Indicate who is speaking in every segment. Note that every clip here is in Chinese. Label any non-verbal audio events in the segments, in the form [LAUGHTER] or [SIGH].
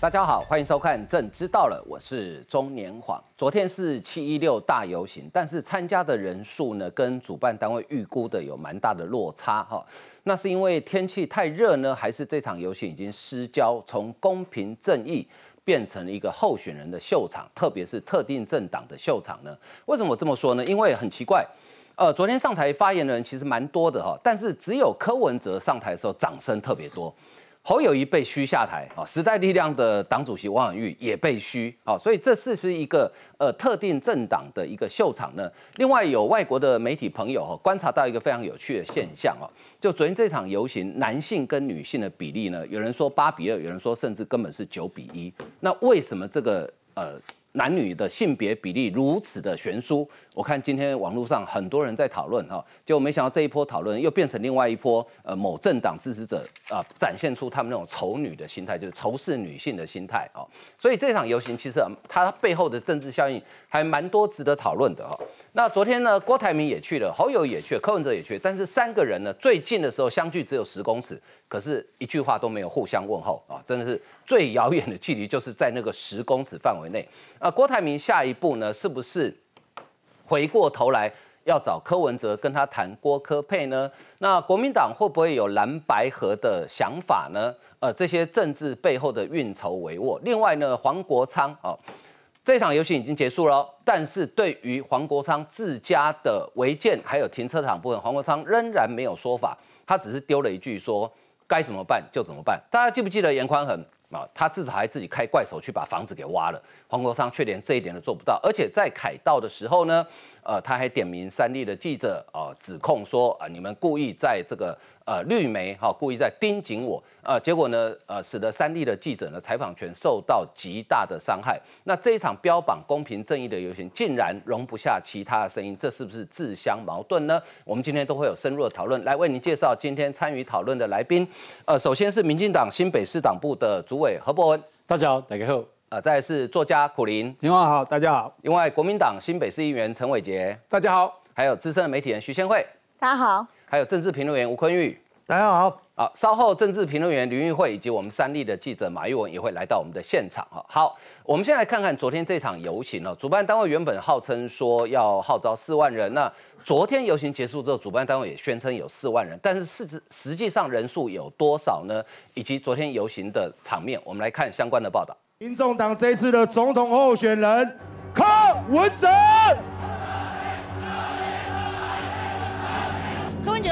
Speaker 1: 大家好，欢迎收看《朕知道了》，我是中年晃。昨天是七一六大游行，但是参加的人数呢，跟主办单位预估的有蛮大的落差哈。那是因为天气太热呢，还是这场游行已经失焦，从公平正义变成了一个候选人的秀场，特别是特定政党的秀场呢？为什么我这么说呢？因为很奇怪，呃，昨天上台发言的人其实蛮多的哈，但是只有柯文哲上台的时候掌声特别多。侯友谊被嘘下台啊，时代力量的党主席王婉玉也被嘘啊，所以这是不是一个呃特定政党的一个秀场呢？另外有外国的媒体朋友哈观察到一个非常有趣的现象哦，就昨天这场游行，男性跟女性的比例呢，有人说八比二，有人说甚至根本是九比一，那为什么这个呃？男女的性别比例如此的悬殊，我看今天网络上很多人在讨论哈，结果没想到这一波讨论又变成另外一波呃某政党支持者啊展现出他们那种仇女的心态，就是仇视女性的心态啊，所以这场游行其实它背后的政治效应还蛮多值得讨论的哈。那昨天呢，郭台铭也去了，侯友也去，柯文哲也去，但是三个人呢最近的时候相距只有十公尺。可是，一句话都没有互相问候啊！真的是最遥远的距离，就是在那个十公尺范围内。啊，郭台铭下一步呢，是不是回过头来要找柯文哲跟他谈郭柯配呢？那国民党会不会有蓝白合的想法呢？呃，这些政治背后的运筹帷幄。另外呢，黄国昌啊，这场游戏已经结束了，但是对于黄国昌自家的违建还有停车场部分，黄国昌仍然没有说法，他只是丢了一句说。该怎么办就怎么办。大家记不记得严宽恒啊？他至少还自己开怪手去把房子给挖了。黄国昌却连这一点都做不到，而且在凯道的时候呢，呃，他还点名三立的记者啊，指控说啊，你们故意在这个。呃，绿媒哈故意在盯紧我，呃，结果呢，呃，使得三立的记者呢采访权受到极大的伤害。那这一场标榜公平正义的游行，竟然容不下其他的声音，这是不是自相矛盾呢？我们今天都会有深入的讨论，来为您介绍今天参与讨论的来宾。呃，首先是民进党新北市党部的主委何伯文，
Speaker 2: 大家好，大家好。
Speaker 1: 呃，再是作家苦林，
Speaker 2: 你好，大家好。
Speaker 1: 另外，国民党新北市议员陈伟杰，
Speaker 3: 大家好。
Speaker 1: 还有资深的媒体人徐先惠，
Speaker 4: 大家好。
Speaker 1: 还有政治评论员吴坤玉。
Speaker 5: 大家好，
Speaker 1: 好，稍后政治评论员林玉慧以及我们三立的记者马玉文也会来到我们的现场哈。好，我们先来看看昨天这场游行哦。主办单位原本号称说要号召四万人，那昨天游行结束之后，主办单位也宣称有四万人，但是实实际上人数有多少呢？以及昨天游行的场面，我们来看相关的报道。
Speaker 6: 民众党这次的总统候选人柯文哲。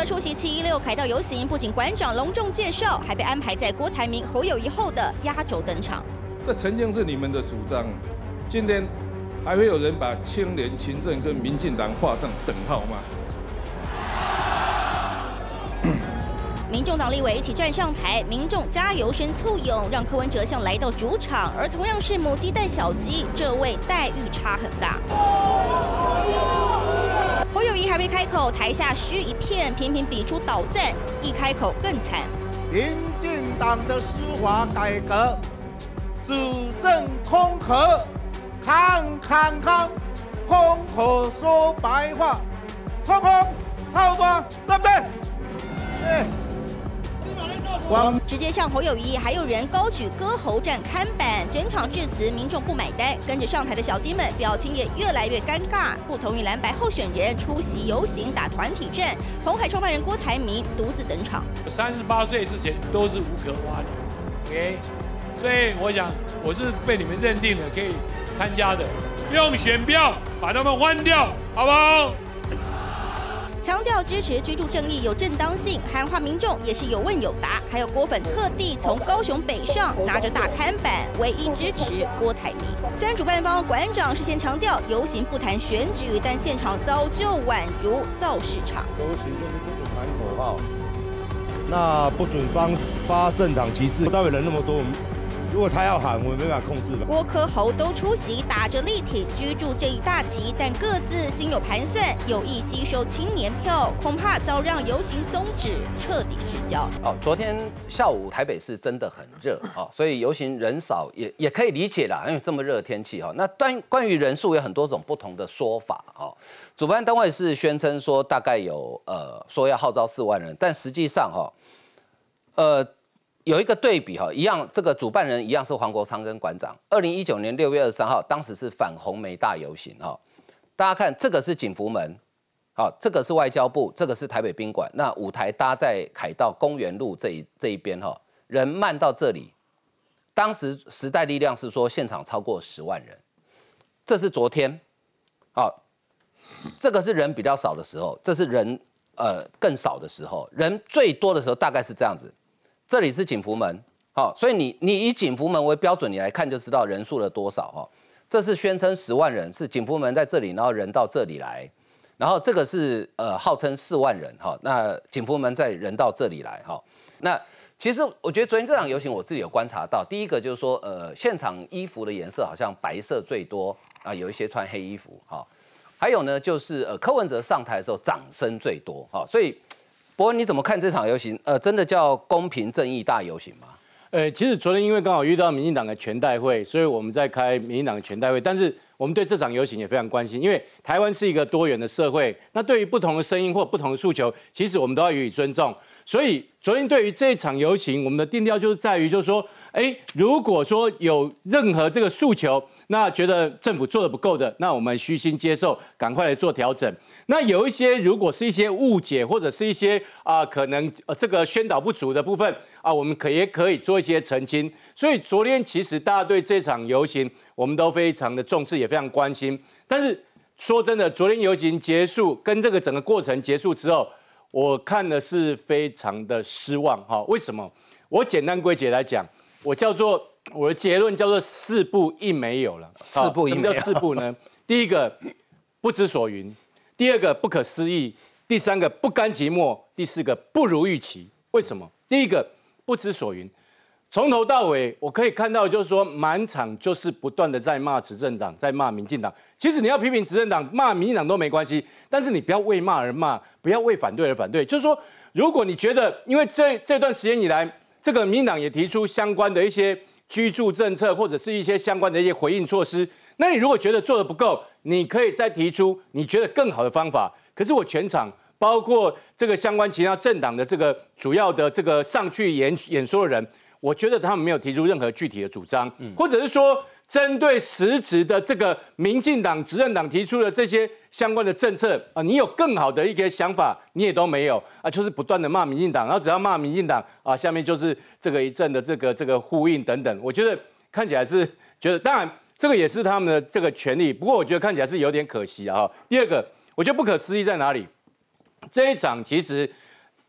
Speaker 4: 出席七一六凯道游行，不仅馆长隆重介绍，还被安排在郭台铭、侯友谊后的压轴登场。
Speaker 3: 这曾经是你们的主张，今天还会有人把清廉勤政跟民进党画上等号吗？[COUGHS]
Speaker 4: 民众党立委一起站上台，民众加油声簇拥，让柯文哲像来到主场。而同样是母鸡带小鸡，这位待遇差很大。侯友谊还未开口，台下嘘一片，频频比出倒赞。一开口更惨。
Speaker 6: 民进党的司法改革只剩空壳，康康康，空口说白话，空空操作，对不对？对。
Speaker 4: 直接向侯友谊，还有人高举歌喉战看板，整场致辞，民众不买单，跟着上台的小鸡们表情也越来越尴尬。不同于蓝白候选人出席游行打团体战，红海创办人郭台铭独自登场。
Speaker 7: 三十八岁之前都是无可挖的，OK，所以我想我是被你们认定了可以参加的，用选票把他们换掉，好不好？
Speaker 4: 强调支持居住正义有正当性，喊话民众也是有问有答。还有郭粉特地从高雄北上，拿着大看板，唯一支持郭台铭。虽然主办方馆长事先强调游行不谈选举，但现场早就宛如造市场。
Speaker 6: 游行就是不准喊口号，那不准发发政党旗帜，单位人那么多。如果他要喊，我们没办法控制吧。
Speaker 4: 郭科侯都出席，打着立体居住这一大旗，但各自心有盘算，有意吸收青年票，恐怕早让游行宗旨彻底失焦。
Speaker 1: 哦，昨天下午台北市真的很热哦，所以游行人少也也可以理解啦，因为这么热的天气哈。那关关于人数有很多种不同的说法哦。主办单位是宣称说大概有呃说要号召四万人，但实际上哈，呃。有一个对比哈，一样这个主办人一样是黄国昌跟馆长。二零一九年六月二十三号，当时是反红梅大游行哈。大家看这个是景福门，好，这个是外交部，这个是台北宾馆。那舞台搭在凯道公园路这一这一边哈，人慢到这里。当时时代力量是说现场超过十万人，这是昨天，好，这个是人比较少的时候，这是人呃更少的时候，人最多的时候大概是这样子。这里是警服门，好，所以你你以警服门为标准，你来看就知道人数了多少哈。这是宣称十万人，是警服门在这里，然后人到这里来，然后这个是呃号称四万人哈。那警服门在人到这里来哈。那其实我觉得昨天这场游行，我自己有观察到，第一个就是说呃现场衣服的颜色好像白色最多啊，有一些穿黑衣服哈。还有呢就是呃柯文哲上台的时候掌声最多哈，所以。不过你怎么看这场游行？呃，真的叫公平正义大游行吗？
Speaker 2: 呃，其实昨天因为刚好遇到民进党的全代会，所以我们在开民进党的全代会。但是我们对这场游行也非常关心，因为台湾是一个多元的社会，那对于不同的声音或不同的诉求，其实我们都要予以尊重。所以昨天对于这场游行，我们的定调就是在于，就是说，哎，如果说有任何这个诉求。那觉得政府做的不够的，那我们虚心接受，赶快来做调整。那有一些如果是一些误解或者是一些啊可能呃这个宣导不足的部分啊，我们可也可以做一些澄清。所以昨天其实大家对这场游行我们都非常的重视，也非常关心。但是说真的，昨天游行结束跟这个整个过程结束之后，我看的是非常的失望哈。为什么？我简单归结来讲，我叫做。我的结论叫做四不一没有了。
Speaker 1: 四不一
Speaker 2: 什么叫四不呢？[LAUGHS] 第一个不知所云，第二个不可思议，第三个不甘寂寞，第四个不如预期。为什么？第一个不知所云，从头到尾我可以看到，就是说满场就是不断的在骂执政党，在骂民进党。其实你要批评执政党、骂民进党都没关系，但是你不要为骂而骂，不要为反对而反对。就是说，如果你觉得，因为这这段时间以来，这个民进党也提出相关的一些。居住政策或者是一些相关的一些回应措施，那你如果觉得做的不够，你可以再提出你觉得更好的方法。可是我全场包括这个相关其他政党的这个主要的这个上去演演说的人，我觉得他们没有提出任何具体的主张，或者是说。针对实质的这个民进党执政党提出的这些相关的政策啊，你有更好的一个想法，你也都没有啊，就是不断的骂民进党，然后只要骂民进党啊，下面就是这个一阵的这个这个呼应等等。我觉得看起来是觉得，当然这个也是他们的这个权利，不过我觉得看起来是有点可惜啊。第二个，我觉得不可思议在哪里？这一场其实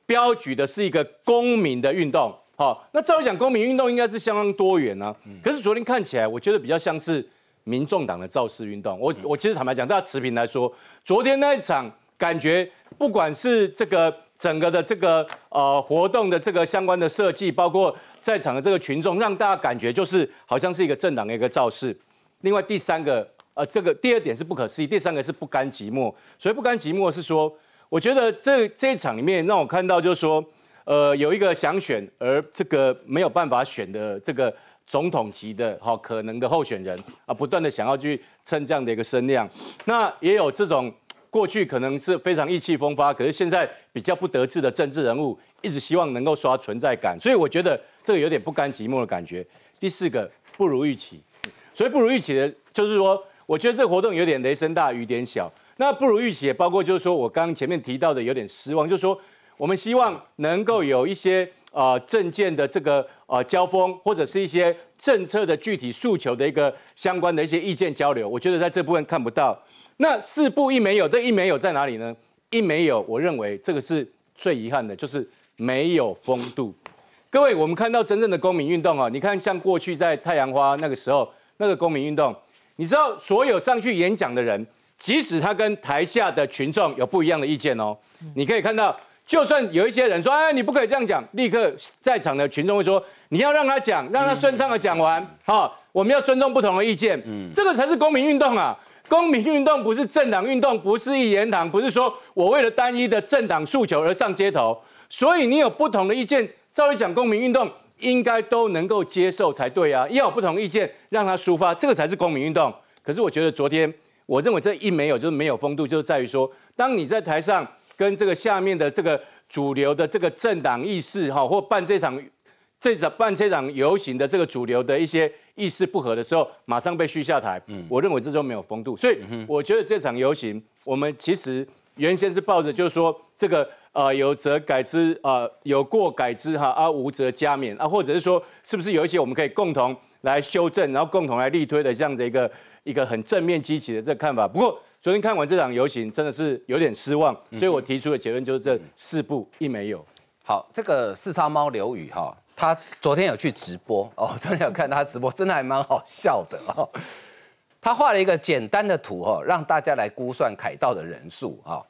Speaker 2: 标举的是一个公民的运动。好，那照理讲，公民运动应该是相当多元啊。可是昨天看起来，我觉得比较像是民众党的造势运动。我我其实坦白讲，大家持平来说，昨天那一场感觉，不管是这个整个的这个呃活动的这个相关的设计，包括在场的这个群众，让大家感觉就是好像是一个政党的一个造势。另外第三个，呃，这个第二点是不可思议，第三个是不甘寂寞。所以不甘寂寞是说，我觉得这这一场里面让我看到就是说。呃，有一个想选而这个没有办法选的这个总统级的哈可能的候选人啊，不断的想要去蹭这样的一个声量。那也有这种过去可能是非常意气风发，可是现在比较不得志的政治人物，一直希望能够刷存在感。所以我觉得这个有点不甘寂寞的感觉。第四个不如预期，所以不如预期的，就是说，我觉得这个活动有点雷声大雨点小。那不如预期也包括就是说我刚刚前面提到的有点失望，就是说。我们希望能够有一些呃政见的这个呃交锋，或者是一些政策的具体诉求的一个相关的一些意见交流。我觉得在这部分看不到。那四部一没有，这一没有在哪里呢？一没有，我认为这个是最遗憾的，就是没有风度。各位，我们看到真正的公民运动啊，你看像过去在太阳花那个时候那个公民运动，你知道所有上去演讲的人，即使他跟台下的群众有不一样的意见哦，你可以看到。就算有一些人说，哎，你不可以这样讲，立刻在场的群众会说，你要让他讲，让他顺畅的讲完，好，我们要尊重不同的意见，嗯，这个才是公民运动啊！公民运动不是政党运动，不是一言堂，不是说我为了单一的政党诉求而上街头，所以你有不同的意见，照理讲，公民运动应该都能够接受才对啊，要有不同意见让他抒发，这个才是公民运动。可是我觉得昨天，我认为这一没有就是没有风度，就是在于说，当你在台上。跟这个下面的这个主流的这个政党意识哈，或办这场这场办这场游行的这个主流的一些意识不合的时候，马上被续下台。嗯，我认为这都没有风度。所以我觉得这场游行，我们其实原先是抱着就是说这个呃有则改之呃、有过改之哈啊无则加勉啊，或者是说是不是有一些我们可以共同来修正，然后共同来力推的这样的一个一个很正面积极的这个看法。不过昨天看完这场游行，真的是有点失望，所以我提出的结论就是这四步一没有。
Speaker 1: 好，这个四叉猫刘宇哈，他昨天有去直播哦，[LAUGHS] 昨天有看他直播，真的还蛮好笑的哦。他画了一个简单的图哈，让大家来估算凯道的人数啊。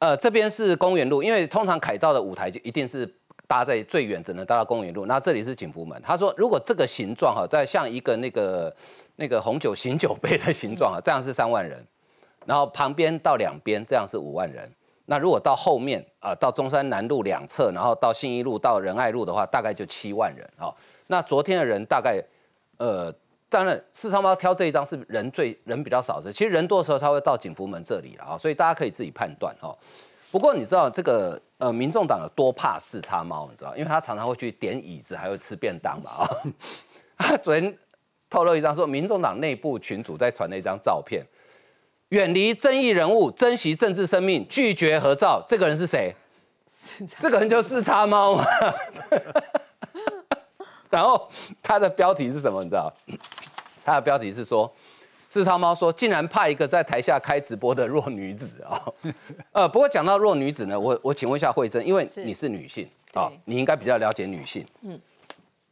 Speaker 1: 呃，这边是公园路，因为通常凯道的舞台就一定是搭在最远，只能搭到公园路。那这里是景福门。他说，如果这个形状哈，在像一个那个那个红酒醒酒杯的形状啊，这样是三万人。然后旁边到两边这样是五万人。那如果到后面啊、到中山南路两侧，然后到信义路到仁爱路的话，大概就七万人啊、那昨天的人大概，呃，当然四川猫挑这一张是人最人比较少的，其实人多的时候他会到景福门这里了啊、所以大家可以自己判断哦。不过你知道这个呃，民众党有多怕四叉猫，你知道？因为他常常会去点椅子，还会吃便当嘛啊、[LAUGHS] 他昨天透露一张说，民众党内部群组在传了一张照片，远离争议人物，珍惜政治生命，拒绝合照。这个人是谁？[LAUGHS] 这个人就是叉猫嘛。[LAUGHS] 然后他的标题是什么？你知道？他的标题是说，四超猫说，竟然怕一个在台下开直播的弱女子啊、呃，不过讲到弱女子呢，我我请问一下慧珍，因为你是女性啊、
Speaker 5: 对
Speaker 1: 你应该比较了解女性。嗯。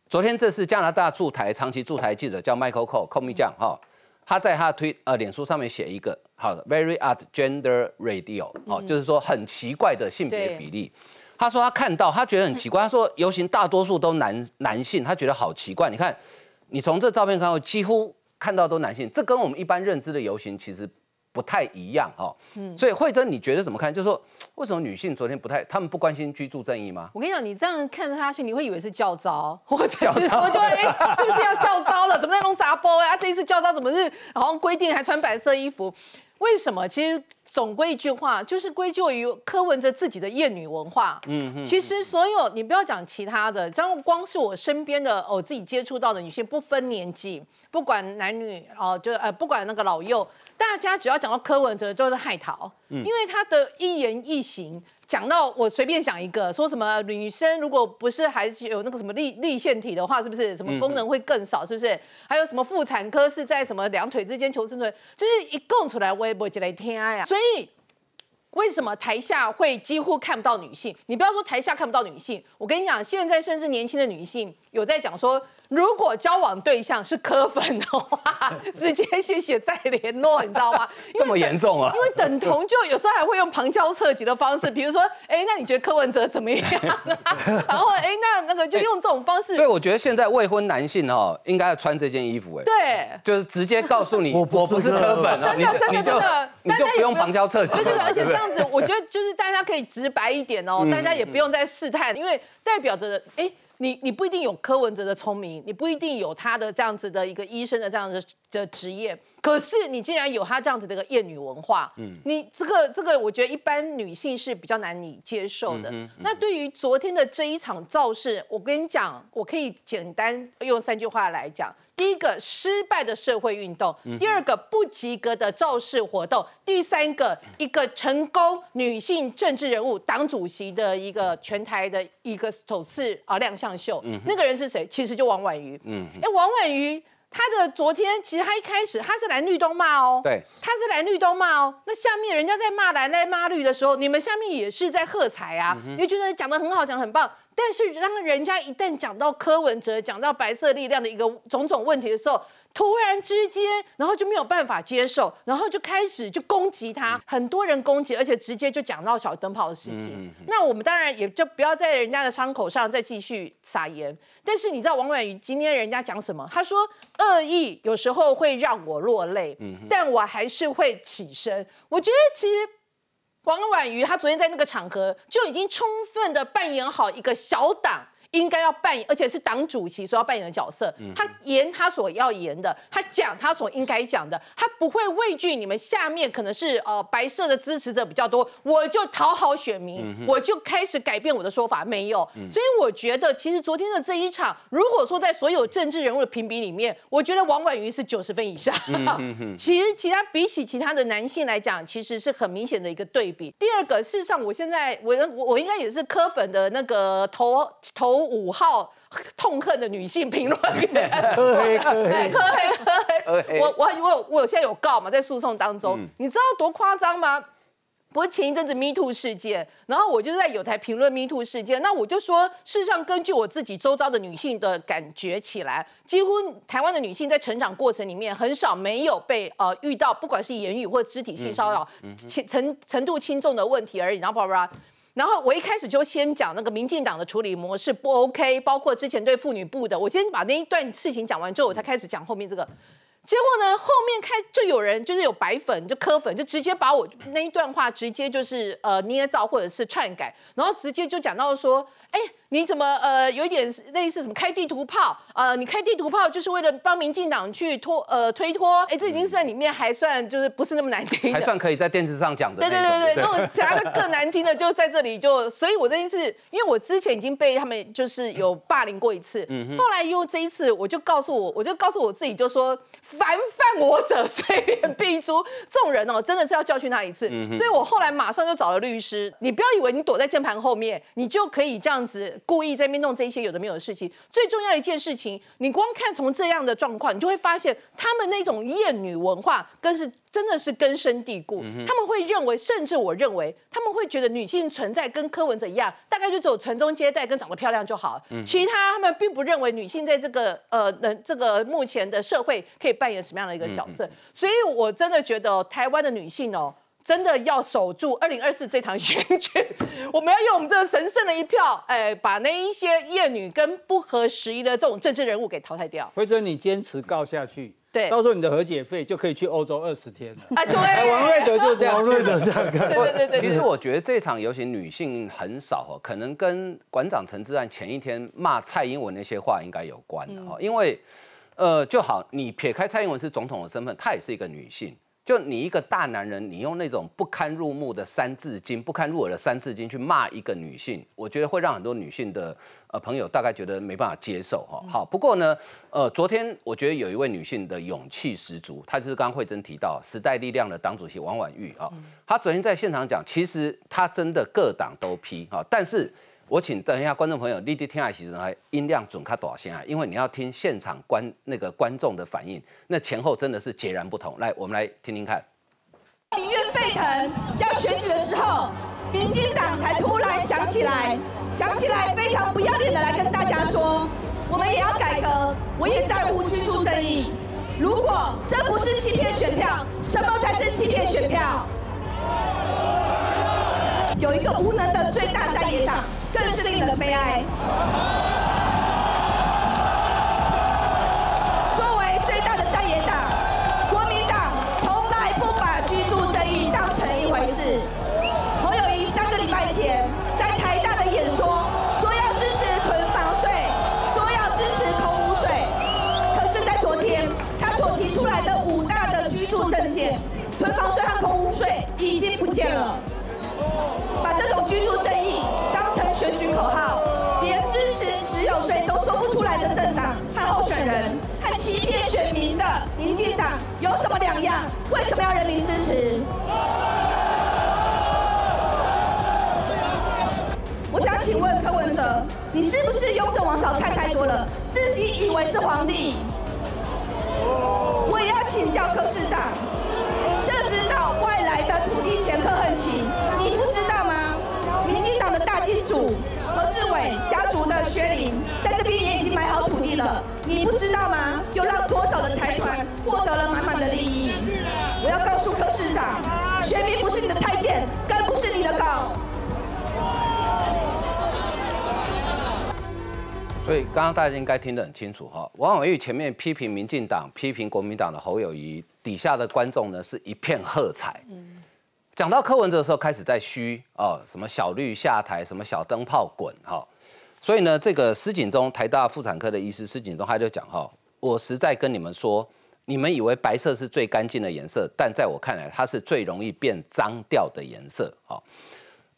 Speaker 1: 昨天这是加拿大驻台长期驻台记者叫 Michael Cole Comey 酱哈，他在他的推呃脸书上面写一个好的 very odd gender radio 哦，就是说很奇怪的性别比例。他说他看到，他觉得很奇怪。他说游行大多数都男男性，他觉得好奇怪。你看，你从这照片看到，几乎看到都男性，这跟我们一般认知的游行其实不太一样哈。所以慧珍，你觉得怎么看？就是说，[TSK] 为什么女性昨天不太，她们不关心居住正义吗？
Speaker 5: 我跟你讲，你这样看着下去，你会以为是教招，[LAUGHS] 或者是说就会 [LAUGHS] 哎、是不是要教招了？怎么在弄杂包啊？这一次教招怎么是好像规定还穿白色衣服？为什么？其实总归一句话，就是归咎于柯文哲自己的厌女文化。嗯嗯。其实所有你不要讲其他的，这样光是我身边的哦，我自己接触到的女性，不分年纪，不管男女哦，就呃不管那个老幼，大家只要讲到柯文哲就是害逃，因为他的一言一行讲到我随便想一个，说什么女生如果不是还是有那个什么立立腺体的话，是不是什么功能会更少？是不是？还有什么妇产科是在什么两腿之间求生存？就是一供出来我也不会来听呀。所以为什么台下会几乎看不到女性？你不要说台下看不到女性，我跟你讲，现在甚至年轻的女性有在讲说，如果交往对象是柯粉的话，直接谢谢再联络，你知道吗？[LAUGHS]
Speaker 1: 这么严重啊
Speaker 5: 因？为等同就有时候还会用旁敲侧击的方式，比如说，哎，那你觉得柯文哲怎么样、啊？然后，哎，那那个就用这种方式，
Speaker 1: 所以我觉得现在未婚男性哦，应该要穿这件衣服哎。
Speaker 5: 对。
Speaker 1: 就是直接告诉你，我
Speaker 6: 不是
Speaker 1: 不是柯粉啊，
Speaker 5: 真的真的真的
Speaker 1: 你就不用旁敲侧击
Speaker 5: 对对对，而且？这样子，我觉得就是大家可以直白一点哦，大家也不用再试探，因为代表着，哎，你你不一定有柯文哲的聪明，你不一定有他的这样子的一个医生的这样子的职业，可是你竟然有她这样子的一个厌女文化，嗯，你这个这个，我觉得一般女性是比较难以接受的。那对于昨天的这一场造势，我跟你讲，我可以简单用三句话来讲。第一个失败的社会运动，第二个不及格的造势活动，第三个一个成功女性政治人物党主席的一个全台的一个首次啊亮相秀。嗯那个人是谁？其实就王婉瑜。嗯，哎，王婉瑜。她的昨天其实他一开始他是蓝绿都骂哦，
Speaker 1: 对，
Speaker 5: 他是蓝绿都骂哦，那下面人家在骂蓝在骂绿的时候，你们下面也是在喝彩啊，你就觉得讲的很好，讲得很棒。但是当人家一旦讲到柯文哲，讲到白色力量的一个种种问题的时候，突然之间，然后就没有办法接受，然后就开始就攻击他，很多人攻击，而且直接就讲到小灯泡的事情。那我们当然也就不要在人家的伤口上再继续撒盐。但是你知道王婉瑜今天人家讲什么？他说恶意有时候会让我落泪，但我还是会起身。我觉得其实。王婉瑜她昨天在那个场合就已经充分的扮演好一个小党应该要扮演，而且是党主席所要扮演的角色。他言他所要言的，他讲他所应该讲的，他不会畏惧你们下面可能是呃白色的支持者比较多，我就讨好选民，我就开始改变我的说法，没有。所以我觉得，其实昨天的这一场，如果说在所有政治人物的评比里面，我觉得王婉瑜是九十分以上。[LAUGHS] 其实其他比起其他的男性来讲，其实是很明显的一个对比。第二个，事实上，我现在我我我应该也是科粉的那个头头五号痛恨的女性评论员，[LAUGHS]
Speaker 8: 科黑科，黑
Speaker 5: 科黑黑，我我我有我有现在有告嘛，在诉讼当中，你知道多夸张吗？不是前一阵子 Me Too 事件，然后我就在有台评论 Me Too 事件，那我就说，事实上根据我自己周遭的女性的感觉起来，几乎台湾的女性在成长过程里面很少没有被呃遇到不管是言语或肢体性骚扰，轻程程度轻重的问题而已，然后叭叭叭。然后我一开始就先讲那个民进党的处理模式不 OK，包括之前对妇女部的，我先把那一段事情讲完之后，我才开始讲后面这个。结果呢，后面开就有人就是有白粉就磕粉，就直接把我那一段话直接就是呃捏造或者是篡改，然后直接就讲到说，哎，你怎么呃有一点类似什么开地图炮？呃，你开地图炮就是为了帮民进党去拖呃推脱？哎，这已经是在里面还算就是不是那么难听，
Speaker 1: 还算可以在电视上讲的
Speaker 5: 对。对对对，那种其他的更难听的就在这里就，所以我这一次，因为我之前已经被他们就是有霸凌过一次，后来又这一次，我就告诉我，我就告诉我自己，就说凡犯我者，虽远必诛。这种人哦，真的是要教训他一次。所以我后来马上就找了律师。你不要以为你躲在键盘后面，你就可以这样子故意在那边弄这一些有的没有的事情。最重要一件事情，你光看从这样的状况，你就会发现他们那种厌女文化，更是真的是根深蒂固。他们会认为，甚至我认为，他们会觉得女性存在跟柯文哲一样，大概就只有传宗接代跟长得漂亮就好了。其他他们并不认为女性在这个呃能这个目前的社会可以扮演什么样的一个角色。所以我真的觉得哦台湾的女性哦。真的要守住二零二四这场选举，我们要用我们这个神圣的一票，哎，把那一些厌女跟不合时宜的这种政治人物给淘汰掉。
Speaker 8: 辉珍，你坚持告下去，
Speaker 5: 对。
Speaker 8: 到时候你的和解费就可以去欧洲二十天。了。
Speaker 5: 啊，对，
Speaker 8: 哎，王瑞德就这样，
Speaker 9: 王瑞德这样。看
Speaker 5: 对对对对，
Speaker 1: 其实我觉得这场游行女性很少哦，可能跟馆长陈志安前一天骂蔡英文那些话应该有关的哈，因为呃就好，你撇开蔡英文是总统的身份，她也是一个女性。就你一个大男人，你用那种不堪入目的三字经、不堪入耳的三字经去骂一个女性，我觉得会让很多女性的呃朋友大概觉得没办法接受哈。好，不过呢，呃，昨天我觉得有一位女性的勇气十足，她就是刚刚慧珍提到时代力量的党主席王婉玉啊，她昨天在现场讲，其实她真的各党都批哈，但是。我请等一下观众朋友，立即听下其实还音量准卡多少先啊？因为你要听现场观那个观众的反应，那前后真的是截然不同。来，我们来听听看。
Speaker 10: 民怨沸腾，要选举的时候，民进党才突然想起来，想起来非常不要脸的来跟大家说，我们也要改革，我也在乎居住正义。如果这不是欺骗选票，什么才是欺骗选票？有一个无能的最大在野党，更是令人悲哀。两样？为什么要人民支持？我想请问柯文哲，你是不是雍正王朝看太多了，自己以为是皇帝？我也要请教柯市长，涉及到外来的土地掮客横情，你不知道吗？民进党的大金主何志伟家族的薛林，在这边也已经买好土地了，你不知道吗？又
Speaker 1: 所以刚刚大家应该听得很清楚哈，王婉玉前面批评民进党、批评国民党的侯友谊，底下的观众呢是一片喝彩。讲到柯文哲的时候，开始在虚哦，什么小绿下台，什么小灯泡滚哈。所以呢，这个施景忠台大妇产科的医师施景忠他就讲哈，我实在跟你们说，你们以为白色是最干净的颜色，但在我看来，它是最容易变脏掉的颜色。好，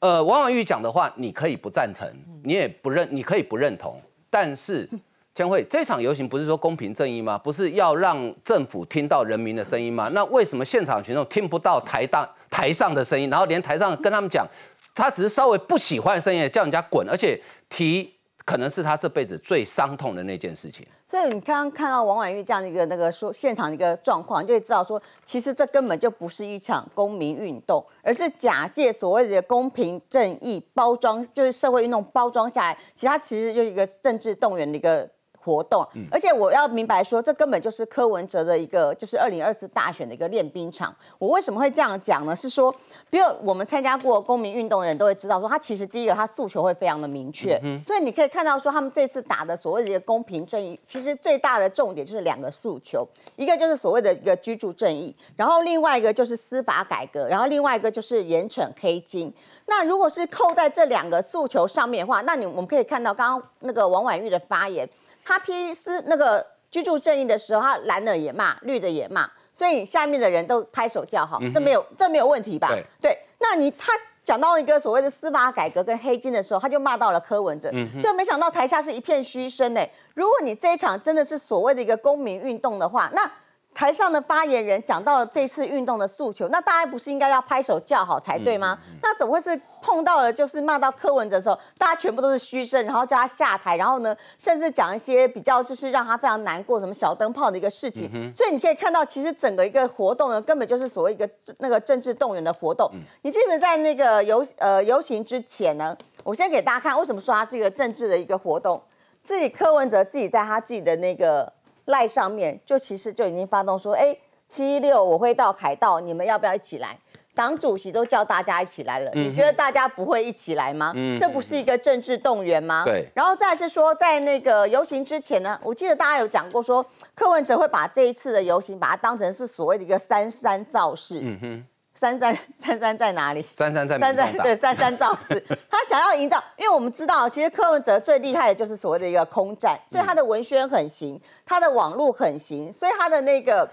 Speaker 1: 呃，王婉玉讲的话，你可以不赞成，你也不认，你可以不认同，但是。将会，这场游行不是说公平正义吗？不是要让政府听到人民的声音吗？那为什么现场群众听不到台大台上的声音？然后连台上跟他们讲，他只是稍微不喜欢声音，叫人家滚，而且提可能是他这辈子最伤痛的那件事情。
Speaker 9: 所以你刚刚看到王婉玉这样的一个那个说现场的一个状况，就会知道说，其实这根本就不是一场公民运动，而是假借所谓的公平正义包装，就是社会运动包装下来，其实它其实就是一个政治动员的一个。活动，而且我要明白说，这根本就是柯文哲的一个，就是二零二四大选的一个练兵场。我为什么会这样讲呢？是说，比如我们参加过公民运动的人都会知道，说他其实第一个他诉求会非常的明确，所以你可以看到说，他们这次打的所谓的一个公平正义，其实最大的重点就是两个诉求，一个就是所谓的一个居住正义，然后另外一个就是司法改革，然后另外一个就是严惩黑金。那如果是扣在这两个诉求上面的话，那你我们可以看到刚刚那个王婉玉的发言。他批私那个居住正义的时候，他蓝的也骂，绿的也骂，所以下面的人都拍手叫好，这没有这没有问题吧？对，那你他讲到一个所谓的司法改革跟黑金的时候，他就骂到了柯文哲，就没想到台下是一片嘘声呢。如果你这一场真的是所谓的一个公民运动的话，那。台上的发言人讲到了这次运动的诉求，那大家不是应该要拍手叫好才对吗？那怎么会是碰到了就是骂到柯文哲的时候，大家全部都是嘘声，然后叫他下台，然后呢，甚至讲一些比较就是让他非常难过，什么小灯泡的一个事情。所以你可以看到，其实整个一个活动呢，根本就是所谓一个那个政治动员的活动。你记得在那个游呃游行之前呢，我先给大家看为什么说它是一个政治的一个活动。自己柯文哲自己在他自己的那个。赖上面就其实就已经发动说，哎，七六我会到凯道，你们要不要一起来？党主席都叫大家一起来了，你觉得大家不会一起来吗？嗯，这不是一个政治动员吗？
Speaker 1: 对。
Speaker 9: 然后再是说，在那个游行之前呢，我记得大家有讲过说，柯文哲会把这一次的游行把它当成是所谓的一个三山造势。嗯哼。三三 [LAUGHS] 三三在哪里？
Speaker 1: 三三在三三
Speaker 9: 对三三造势，[LAUGHS] 他想要营造，因为我们知道，其实柯文哲最厉害的就是所谓的一个空战，所以他的文宣很行，他的网络很行，所以他的那个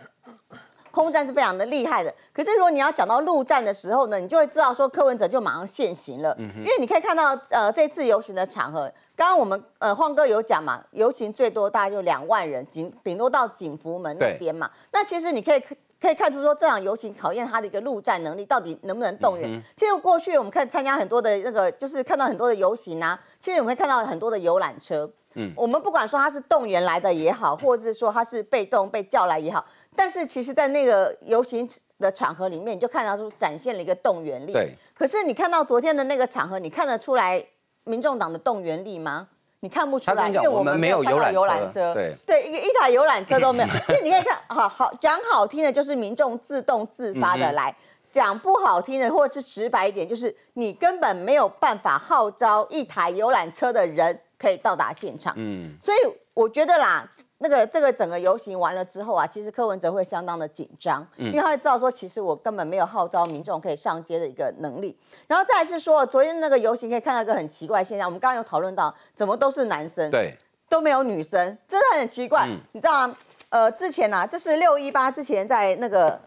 Speaker 9: 空战是非常的厉害的。可是如果你要讲到陆战的时候呢，你就会知道说柯文哲就马上现行了，因为你可以看到呃这次游行的场合，刚刚我们呃晃哥有讲嘛，游行最多大概就两万人，顶顶多到景福门那边嘛，那其实你可以。可以看出说这场游行考验他的一个陆战能力到底能不能动员。其实过去我们看参加很多的那个，就是看到很多的游行啊，其实我们会看到很多的游览车。嗯，我们不管说他是动员来的也好，或者是说他是被动被叫来也好，但是其实在那个游行的场合里面，你就看到说展现了一个动员力。
Speaker 1: 对。
Speaker 9: 可是你看到昨天的那个场合，你看得出来民众党的动员力吗？你看不出来，因为我们没有游览车，对对，一个一台游览车都没有。所以你可以看，好好讲好听的，就是民众自动自发的来；讲不好听的，或者是直白一点，就是你根本没有办法号召一台游览车的人。可以到达现场，嗯，所以我觉得啦，那个这个整个游行完了之后啊，其实柯文哲会相当的紧张，嗯，因为他会知道说，其实我根本没有号召民众可以上街的一个能力。然后再是说，昨天那个游行可以看到一个很奇怪现象，我们刚刚有讨论到，怎么都是男生，
Speaker 1: 对，
Speaker 9: 都没有女生，真的很奇怪，你知道吗？呃，之前呢，这是六一八之前在那个。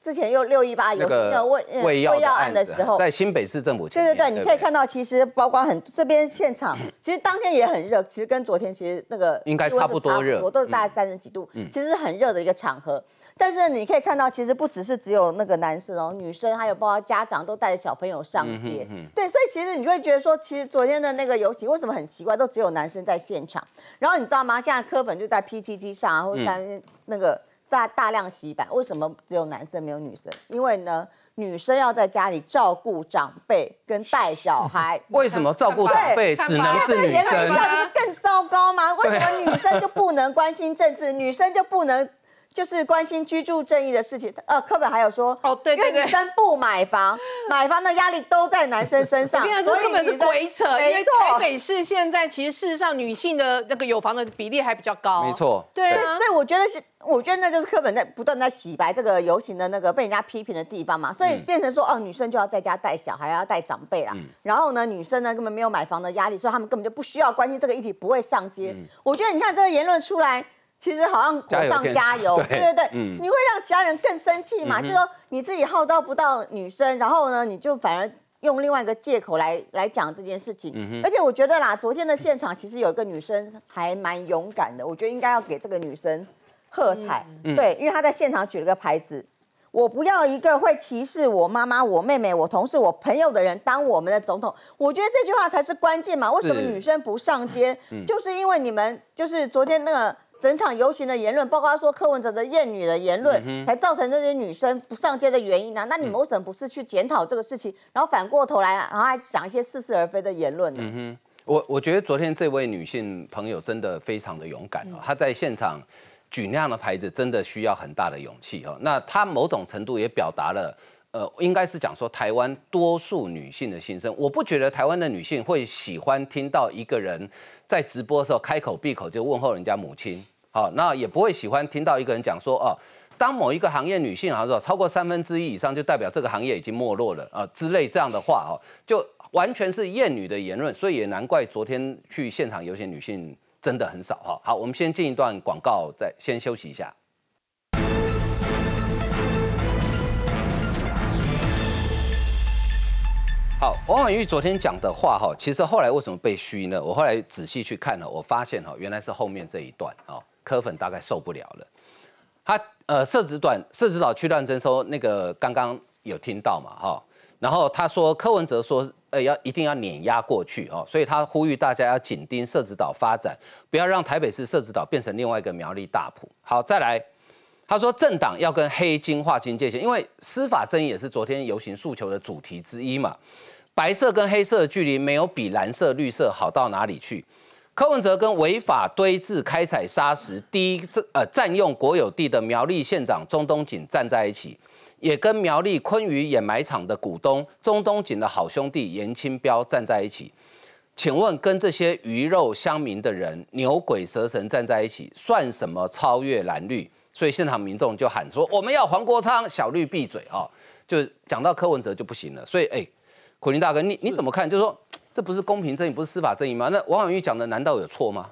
Speaker 9: 之前又六一八有
Speaker 1: 那
Speaker 9: 个
Speaker 1: 胃胃药
Speaker 9: 案的时候，
Speaker 1: 在新北市政府
Speaker 9: 对对对，你可以看到，其实包括很这边现场，[CLEARS THROAT] 其实当天也很热，其实跟昨天其实那个
Speaker 1: 应该差不多热，
Speaker 9: 都是大概三十几度，其实很热的一个场合。但是你可以看到，其实不只是只有那个男生哦，女生还有包括家长都带着小朋友上街。对，所以其实你会觉得说，其实昨天的那个游行为什么很奇怪，都只有男生在现场。然后你知道吗？现在科粉就在 PTT 上，或者在那个。大大量洗版，为什么只有男生没有女生？因为呢，女生要在家里照顾长辈跟带小孩。[LAUGHS]
Speaker 1: 为什么照顾长辈只能是女生？
Speaker 9: 更糟糕吗？为什么女生就不能关心政治？女生就不能就是关心居住正义的事情。呃，课本还有说，
Speaker 5: 哦对对对
Speaker 9: 因为女生不买房，[LAUGHS] 买房的压力都在男生身上，
Speaker 5: 我跟你讲，这根本是鬼扯，因为
Speaker 9: 没错
Speaker 5: 台北市现在其实事实上女性的那个有房的比例还比较高。
Speaker 1: 没错
Speaker 9: 对，
Speaker 5: 对啊
Speaker 9: 所。以我觉得是，我觉得那就是课本在不断在洗白这个游行的那个被人家批评的地方嘛，所以变成说，哦，女生就要在家带小孩，要带长辈啦。然后呢，女生呢根本没有买房的压力，所以他们根本就不需要关心这个议题，不会上街。我觉得你看这个言论出来。其实好像火上加油，
Speaker 1: 加油
Speaker 9: 对对对，
Speaker 1: 嗯
Speaker 9: 你会让其他人更生气嘛？就说你自己号召不到女生，然后呢，你就反而用另外一个借口来来讲这件事情。而且我觉得啦，昨天的现场其实有一个女生还蛮勇敢的，我觉得应该要给这个女生喝彩。对，因为她在现场举了个牌子。我不要一个会歧视我妈妈、我妹妹、我同事、我朋友的人当我们的总统。我觉得这句话才是关键嘛。为什么女生不上街？就是因为你们就是昨天那个整场游行的言论，包括说柯文哲的厌女的言论，才造成这些女生不上街的原因啊。那你们为什么不是去检讨这个事情，然后反过头来，然后还讲一些似是而非的言论呢？
Speaker 1: 我我觉得昨天这位女性朋友真的非常的勇敢哦，她在现场举那样的牌子，真的需要很大的勇气哦。那她某种程度也表达了，呃，应该是讲说台湾多数女性的心声。我不觉得台湾的女性会喜欢听到一个人在直播的时候开口闭口就问候人家母亲，好、那也不会喜欢听到一个人讲说哦。当某一个行业女性好像说超过三分之一以上，就代表这个行业已经没落了啊、之类这样的话哦，就完全是厌女的言论，所以也难怪昨天去现场有些女性真的很少哈。好，我们先进一段广告，再先休息一下。好，王婉玉昨天讲的话哈，其实后来为什么被虚呢？我后来仔细去看了，我发现哈，原来是后面这一段哦，柯粉大概受不了了。他呃，设置短设置岛区段征收那个刚刚有听到嘛哈，然后他说柯文哲说，呃，要一定要碾压过去哦，所以他呼吁大家要紧盯设置岛发展，不要让台北市设置岛变成另外一个苗栗大埔。好，再来。他说政党要跟黑金划清界限，因为司法争议也是昨天游行诉求的主题之一嘛。白色跟黑色的距离没有比蓝色、绿色好到哪里去。柯文哲跟违法堆置、开采砂石、第一呃占用国有地的苗栗县长钟东锦站在一起，也跟苗栗昆鱼掩埋场的股东钟东锦的好兄弟严清标站在一起。请问跟这些鱼肉乡民的人牛鬼蛇神站在一起，算什么超越蓝绿？所以现场民众就喊说：“我们要黄国昌，小绿闭嘴啊！”就讲到柯文哲就不行了。所以，哎、苦林大哥，你你怎么看？就是说，这不是公平正义，不是司法正义吗？那王永玉讲的难道有错吗？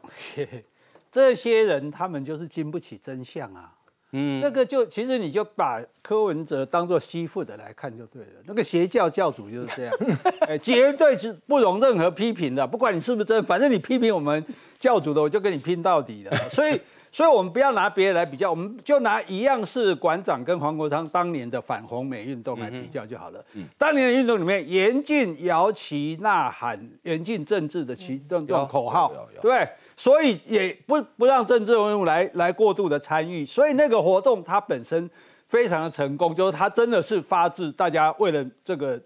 Speaker 1: [LAUGHS]
Speaker 8: 这些人他们就是经不起真相啊。嗯，那个就其实你就把柯文哲当做吸附的来看就对了。那个邪教教主就是这样，[LAUGHS] 哎，绝对是不容任何批评的，不管你是不是真，反正你批评我们教主的，我就跟你拼到底的。所以，所以我们不要拿别人来比较，我们就拿一样是馆长跟黄国昌当年的反红美运动来比较就好了。当年的运动里面，严禁摇旗呐喊、严禁政治的旗这种口号对，所以也不不让政治人物来来过度的参与，所以那个活动它本身非常的成功，就是它真的是发自大家为了这个。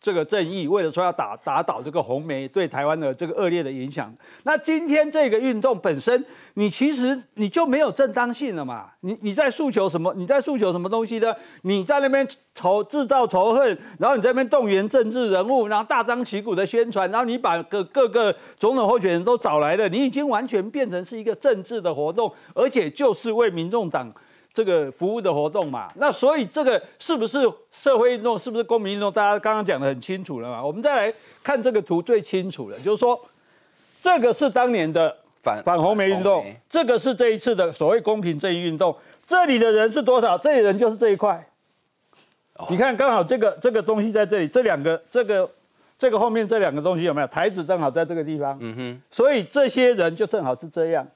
Speaker 8: 这个正义，为了说要打打倒这个红媒对台湾的这个恶劣的影响，那今天这个运动本身，你其实你就没有正当性了嘛？你你在诉求什么？你在诉求什么东西呢？你在那边仇制造仇恨，然后你在那边动员政治人物，然后大张旗鼓的宣传，然后你把各各个总统候选人都找来了，你已经完全变成是一个政治的活动，而且就是为民众党。这个服务的活动嘛，那所以这个是不是社会运动，是不是公民运动？大家刚刚讲的很清楚了嘛。我们再来看这个图最清楚了，就是说这个是当年的
Speaker 1: 反
Speaker 8: 反红梅运动，这个是这一次的所谓公平正义运动。这里的人是多少？这里人就是这一块。你看，刚好这个这个东西在这里，这两个这个这个后面这两个东西有没有？台子正好在这个地方，嗯哼，所以这些人就正好是这样。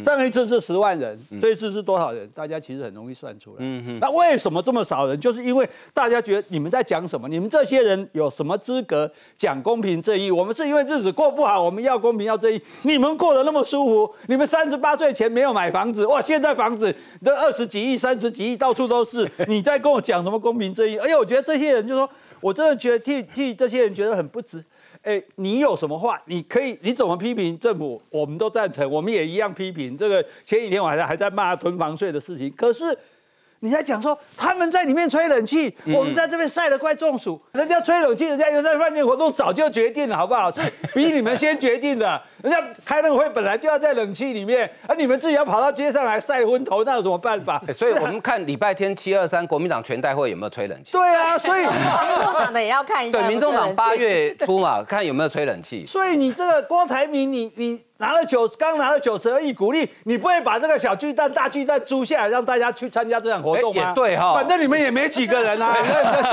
Speaker 8: 上一次是十万人，这一次是多少人？大家其实很容易算出来。那为什么这么少人？就是因为大家觉得你们在讲什么？你们这些人有什么资格讲公平正义？我们是因为日子过不好，我们要公平要正义。你们过得那么舒服，你们三十八岁前没有买房子，哇，现在房子都二十几亿、三十几亿，到处都是。你在跟我讲什么公平正义？而且，我觉得这些人就说，我真的觉得替替这些人觉得很不值。哎，你有什么话，你可以，你怎么批评政府，我们都赞成，我们也一样批评。这个前几天晚上还在骂囤房税的事情，可是。你在讲说他们在里面吹冷气，我们在这边晒得快中暑。人家吹冷气，人家又在饭店活动，早就决定了，好不好？是比你们先决定的。人家开那个会本来就要在冷气里面，而你们自己要跑到街上来晒昏头，那有什么办法？
Speaker 1: 所以我们看礼拜天七二三国民党全代会有没有吹冷气？
Speaker 8: 对啊，所以民
Speaker 9: 众党的也要看一下。
Speaker 1: 对，民众党八月初嘛，看有没有吹冷气。
Speaker 8: 所以你这个郭台铭，你你。拿了九，刚拿了九十二亿鼓励，你不会把这个小巨蛋、大巨蛋租下来，让大家去参加这场活动吗？
Speaker 1: 也对哈，
Speaker 8: 反正你们也没几个人啊，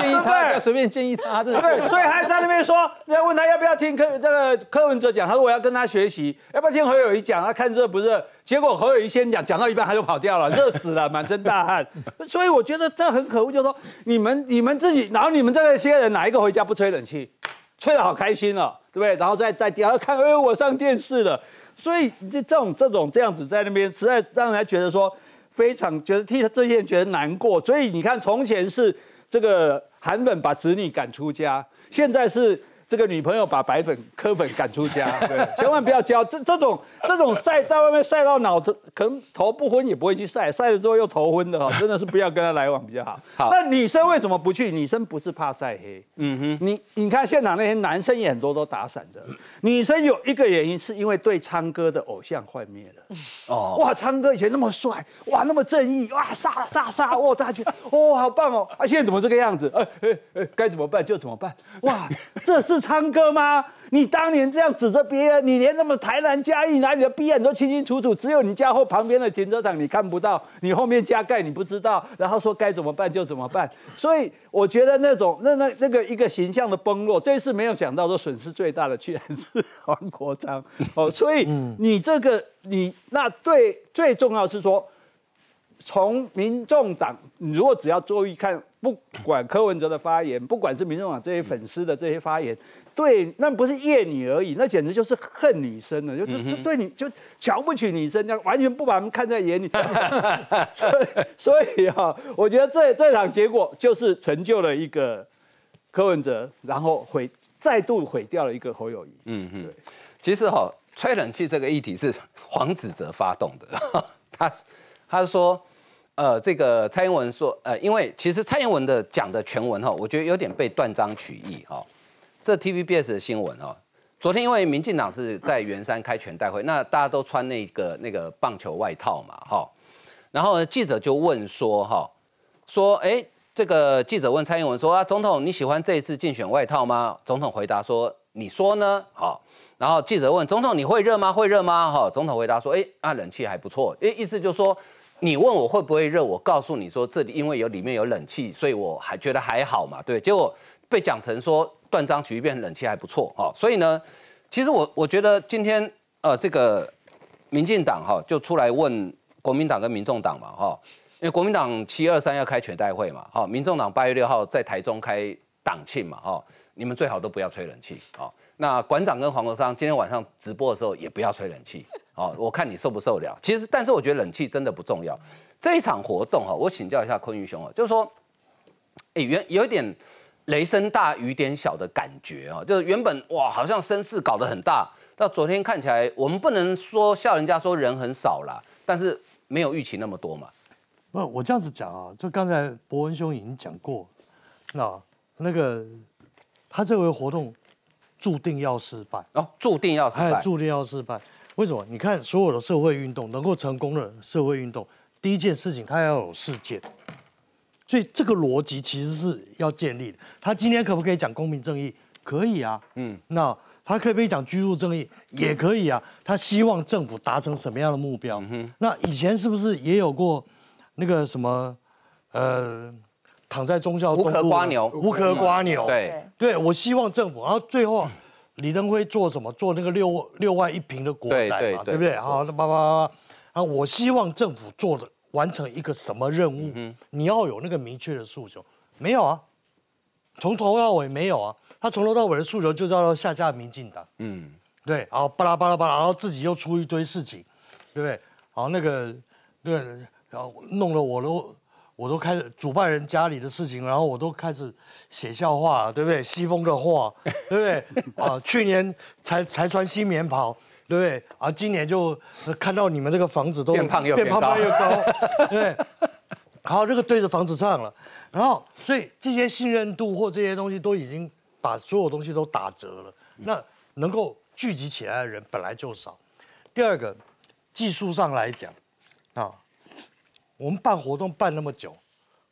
Speaker 11: 建议他，随便建议他，
Speaker 8: 对对？所以还在那边说，要问他要不要听柯这个柯文哲讲，他说我要跟他学习，要不要听何友谊讲？他看热不热？结果何友谊先讲，讲到一半他就跑掉了，[LAUGHS] 热死了，满身大汗。[LAUGHS] 所以我觉得这很可恶，就是说你们你们自己，然后你们这些人哪一个回家不吹冷气？吹得好开心哦，对不对？然后再再第二看，哎，我上电视了。所以这这种这种这样子在那边，实在让人家觉得说非常觉得替这些人觉得难过。所以你看，从前是这个韩粉把子女赶出家，现在是。这个女朋友把白粉磕粉赶出家，[LAUGHS] 对，千万不要交这这种这种晒在外面晒到脑头，可能头不昏也不会去晒，晒了之后又头昏的哈，[LAUGHS] 真的是不要跟他来往比较好。
Speaker 1: 好，
Speaker 8: 那女生为什么不去？女生不是怕晒黑，嗯哼，你你看现场那些男生也很多都打伞的，女生有一个原因是因为对昌哥的偶像幻灭了。哦，哇，昌哥以前那么帅，哇，那么正义，哇，杀杀杀，哇，大家觉得哦好棒哦，啊，现在怎么这个样子？哎哎哎，该怎么办就怎么办？哇，这是。唱歌吗？你当年这样指着别人，你连那么台南嘉义哪里的逼案都清清楚楚，只有你家后旁边的停车场你看不到，你后面加盖你不知道，然后说该怎么办就怎么办。所以我觉得那种那那那个一个形象的崩落，这次没有想到说损失最大的居然是黄国昌 [LAUGHS] 哦。所以你这个你那对最重要是说，从民众党，你如果只要注意看。不管柯文哲的发言，不管是民众党这些粉丝的这些发言，对，那不是厌你而已，那简直就是恨女生了，就就对你就瞧不起女生，这样完全不把他们看在眼里。[LAUGHS] 所以，所以哈，我觉得这这场结果就是成就了一个柯文哲，然后毁再度毁掉了一个侯友谊。嗯
Speaker 1: 嗯，对。其实哈，吹冷气这个议题是黄子哲发动的，[LAUGHS] 他他说。呃，这个蔡英文说，呃，因为其实蔡英文的讲的全文哈，我觉得有点被断章取义哈。这 TVBS 的新闻哈，昨天因为民进党是在圆山开全代会，那大家都穿那个那个棒球外套嘛哈，然后记者就问说哈，说哎，这个记者问蔡英文说啊，总统你喜欢这一次竞选外套吗？总统回答说，你说呢？好，然后记者问总统你会热吗？会热吗？哈，总统回答说，哎，啊冷气还不错，哎，意思就是说。你问我会不会热？我告诉你说，这里因为有里面有冷气，所以我还觉得还好嘛。对，结果被讲成说断章取义，变冷气还不错哦。所以呢，其实我我觉得今天呃这个民进党哈就出来问国民党跟民众党嘛哈，因为国民党七二三要开全代会嘛，哈，民众党八月六号在台中开党庆嘛，哈，你们最好都不要吹冷气啊。那馆长跟黄国昌今天晚上直播的时候也不要吹冷气。哦，我看你受不受了。其实，但是我觉得冷气真的不重要。这一场活动哈，我请教一下坤宇兄啊，就是说，哎，原有一点雷声大雨点小的感觉啊，就是原本哇，好像声势搞得很大，到昨天看起来，我们不能说笑人家说人很少啦，但是没有预期那么多嘛。
Speaker 12: 不，我这样子讲啊，就刚才博文兄已经讲过，那那个他这回活动注定要失败
Speaker 1: 哦，注定要失败，
Speaker 12: 注定要失败。为什么？你看所有的社会运动能够成功的社会运动，第一件事情它要有事件，所以这个逻辑其实是要建立的。他今天可不可以讲公平正义？可以啊，嗯，那他可不可以讲居住正义？也可以啊。他希望政府达成什么样的目标？那以前是不是也有过那个什么呃，躺在忠孝
Speaker 1: 无壳瓜牛，
Speaker 12: 无壳瓜牛？
Speaker 1: 对，
Speaker 12: 对我希望政府，然后最后。李登辉做什么？做那个六六万一平的国宅嘛，对不对？好，那叭叭叭啊！我希望政府做的完成一个什么任务？你要有那个明确的诉求，没有啊？从头到尾没有啊？他从头到尾的诉求就是要下架民进党。嗯，对，然后巴拉巴拉巴拉，然后自己又出一堆事情，对不对？好，那个对，然后弄了我都。我都开始主办人家里的事情，然后我都开始写笑话了，对不对？西风的话，对不对？啊，去年才才穿新棉袍，对不对？啊，今年就看到你们这个房子都
Speaker 1: 变胖又
Speaker 12: 变胖又高，[LAUGHS] 对。好，这个对着房子唱了，然后所以这些信任度或这些东西都已经把所有东西都打折了。那能够聚集起来的人本来就少。第二个，技术上来讲，啊，我们办活动办那么久，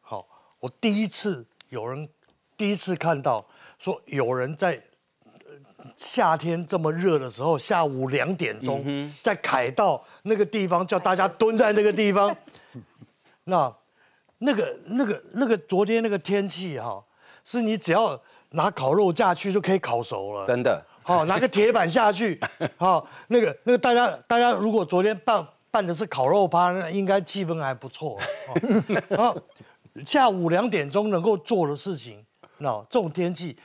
Speaker 12: 好，我第一次有人第一次看到说有人在呃夏天这么热的时候，下午两点钟在凯道那个地方叫大家蹲在那个地方，[LAUGHS] 那那个那个那个昨天那个天气哈，是你只要拿烤肉架去就可以烤熟了，
Speaker 1: 真的。
Speaker 12: 好、拿个铁板下去，[LAUGHS] 好、那个那个大家大家如果昨天办办的是烤肉趴，那应该气氛还不错。哦然后 [LAUGHS] 下午两点钟能够做的事情，那这种天气，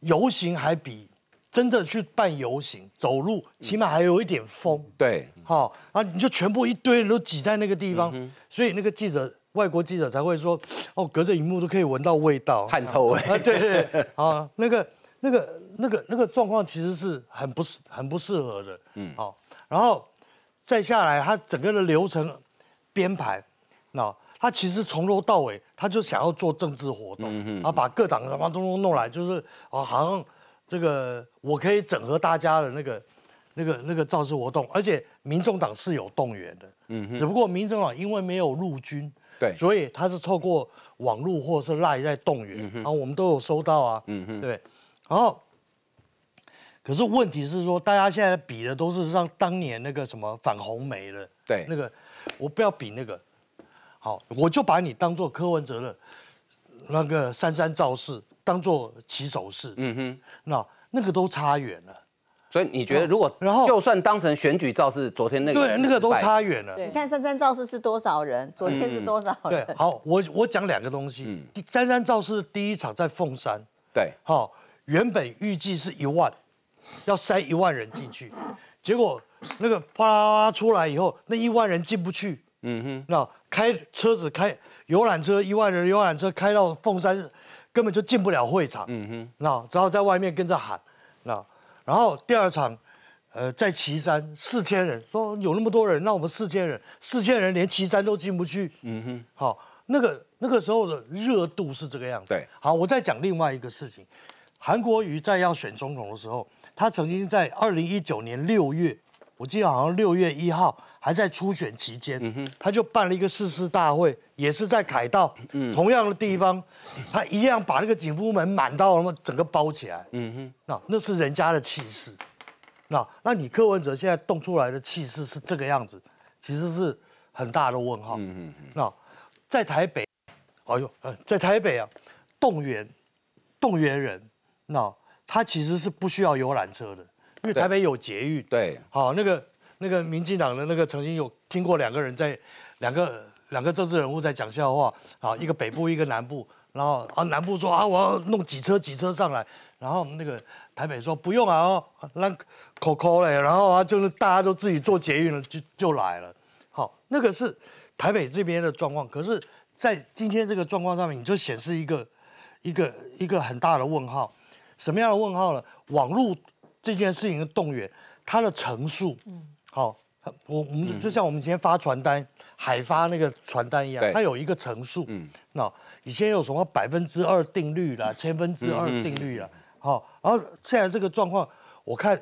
Speaker 12: 游行还比真的去办游行走路，起码还有一点风。
Speaker 1: 对，
Speaker 12: 好、然后你就全部一堆人都挤在那个地方，所以那个记者。外国记者才会说，哦，隔着荧幕都可以闻到味道，
Speaker 1: 汗臭味
Speaker 12: 啊，对对对，啊，那个那个那个那个状况其实是很不适很不适合的，嗯，好，然后再下来，他整个的流程编排，那他其实从头到尾，他就想要做政治活动，然后把各党什么通通弄来，就是啊，好像这个我可以整合大家的那个那个那个造势活动，而且民众党是有动员的，嗯，只不过民众党因为没有陆军，
Speaker 1: 对。
Speaker 12: 所以他是透过网络或是赖在动员，然后我们都有收到啊，对，然后，可是问题是说，大家现在比的都是让当年那个什么反红梅的，
Speaker 1: 对
Speaker 12: 那个我不要比那个，好，我就把你当做柯文哲的那个三三造势，当做起手式，
Speaker 1: 嗯哼。
Speaker 12: 那那个都差远了，
Speaker 1: 所以你觉得，如果
Speaker 12: 然后
Speaker 1: 就算当成选举造势，昨天那个
Speaker 12: 对，那个都差远了。
Speaker 9: 你看三三造势是多少人？昨天是多少人？
Speaker 12: 对，好，我我讲两个东西。
Speaker 1: 嗯
Speaker 12: 第三三造势第一场在凤山，
Speaker 1: 对，
Speaker 12: 好、原本预计是一万，要塞一万人进去，结果那个啪啦啪啦出来以后，那一万人进不去。
Speaker 1: 嗯哼，
Speaker 12: 那开车子开游览车一万人游览车开到凤山，根本就进不了会场。
Speaker 1: 嗯哼，
Speaker 12: 那只好在外面跟着喊。那然后第二场，呃，在旗山四千人，说有那么多人，那我们四千人，四千人连旗山都进不去。
Speaker 1: 嗯哼，
Speaker 12: 好，那个那个时候的热度是这个样子。
Speaker 1: 对，
Speaker 12: 好，我再讲另外一个事情。韩国瑜在要选总统的时候，他曾经在二零一九年六月，我记得好像六月一号还在初选期间，他就办了一个誓师大会，也是在凯道，同样的地方，他一样把那个景福门满到那么整个包起来。
Speaker 1: 嗯哼，
Speaker 12: 那那是人家的气势。那那你柯文哲现在动出来的气势是这个样子，其实是很大的问号。
Speaker 1: 嗯哼，
Speaker 12: 那在台北，哎呦，呃，在台北啊，动员动员人，那他其实是不需要游览车的，因为台北有捷运。
Speaker 1: 对，
Speaker 12: 好，那个那个民进党的那个曾经有听过两个人在两个两个政治人物在讲笑话，啊，一个北部一个南部，然后啊南部说啊我要弄几车几车上来，然后那个台北说不用啊，哦让口口嘞，然后啊就是大家都自己坐捷运了就就来了，好，那个是台北这边的状况，可是，在今天这个状况上面，你就显示一个一个一个很大的问号，什么样的问号呢？网络这件事情的动员，它的层数，嗯，好，我我们就像我们今天发传单，海发那个传单一样，它有一个层数，
Speaker 1: 嗯。
Speaker 12: 嗯，那以前有什么百分之二定律啦，千分之二定律啦，好，然后现在这个状况，我看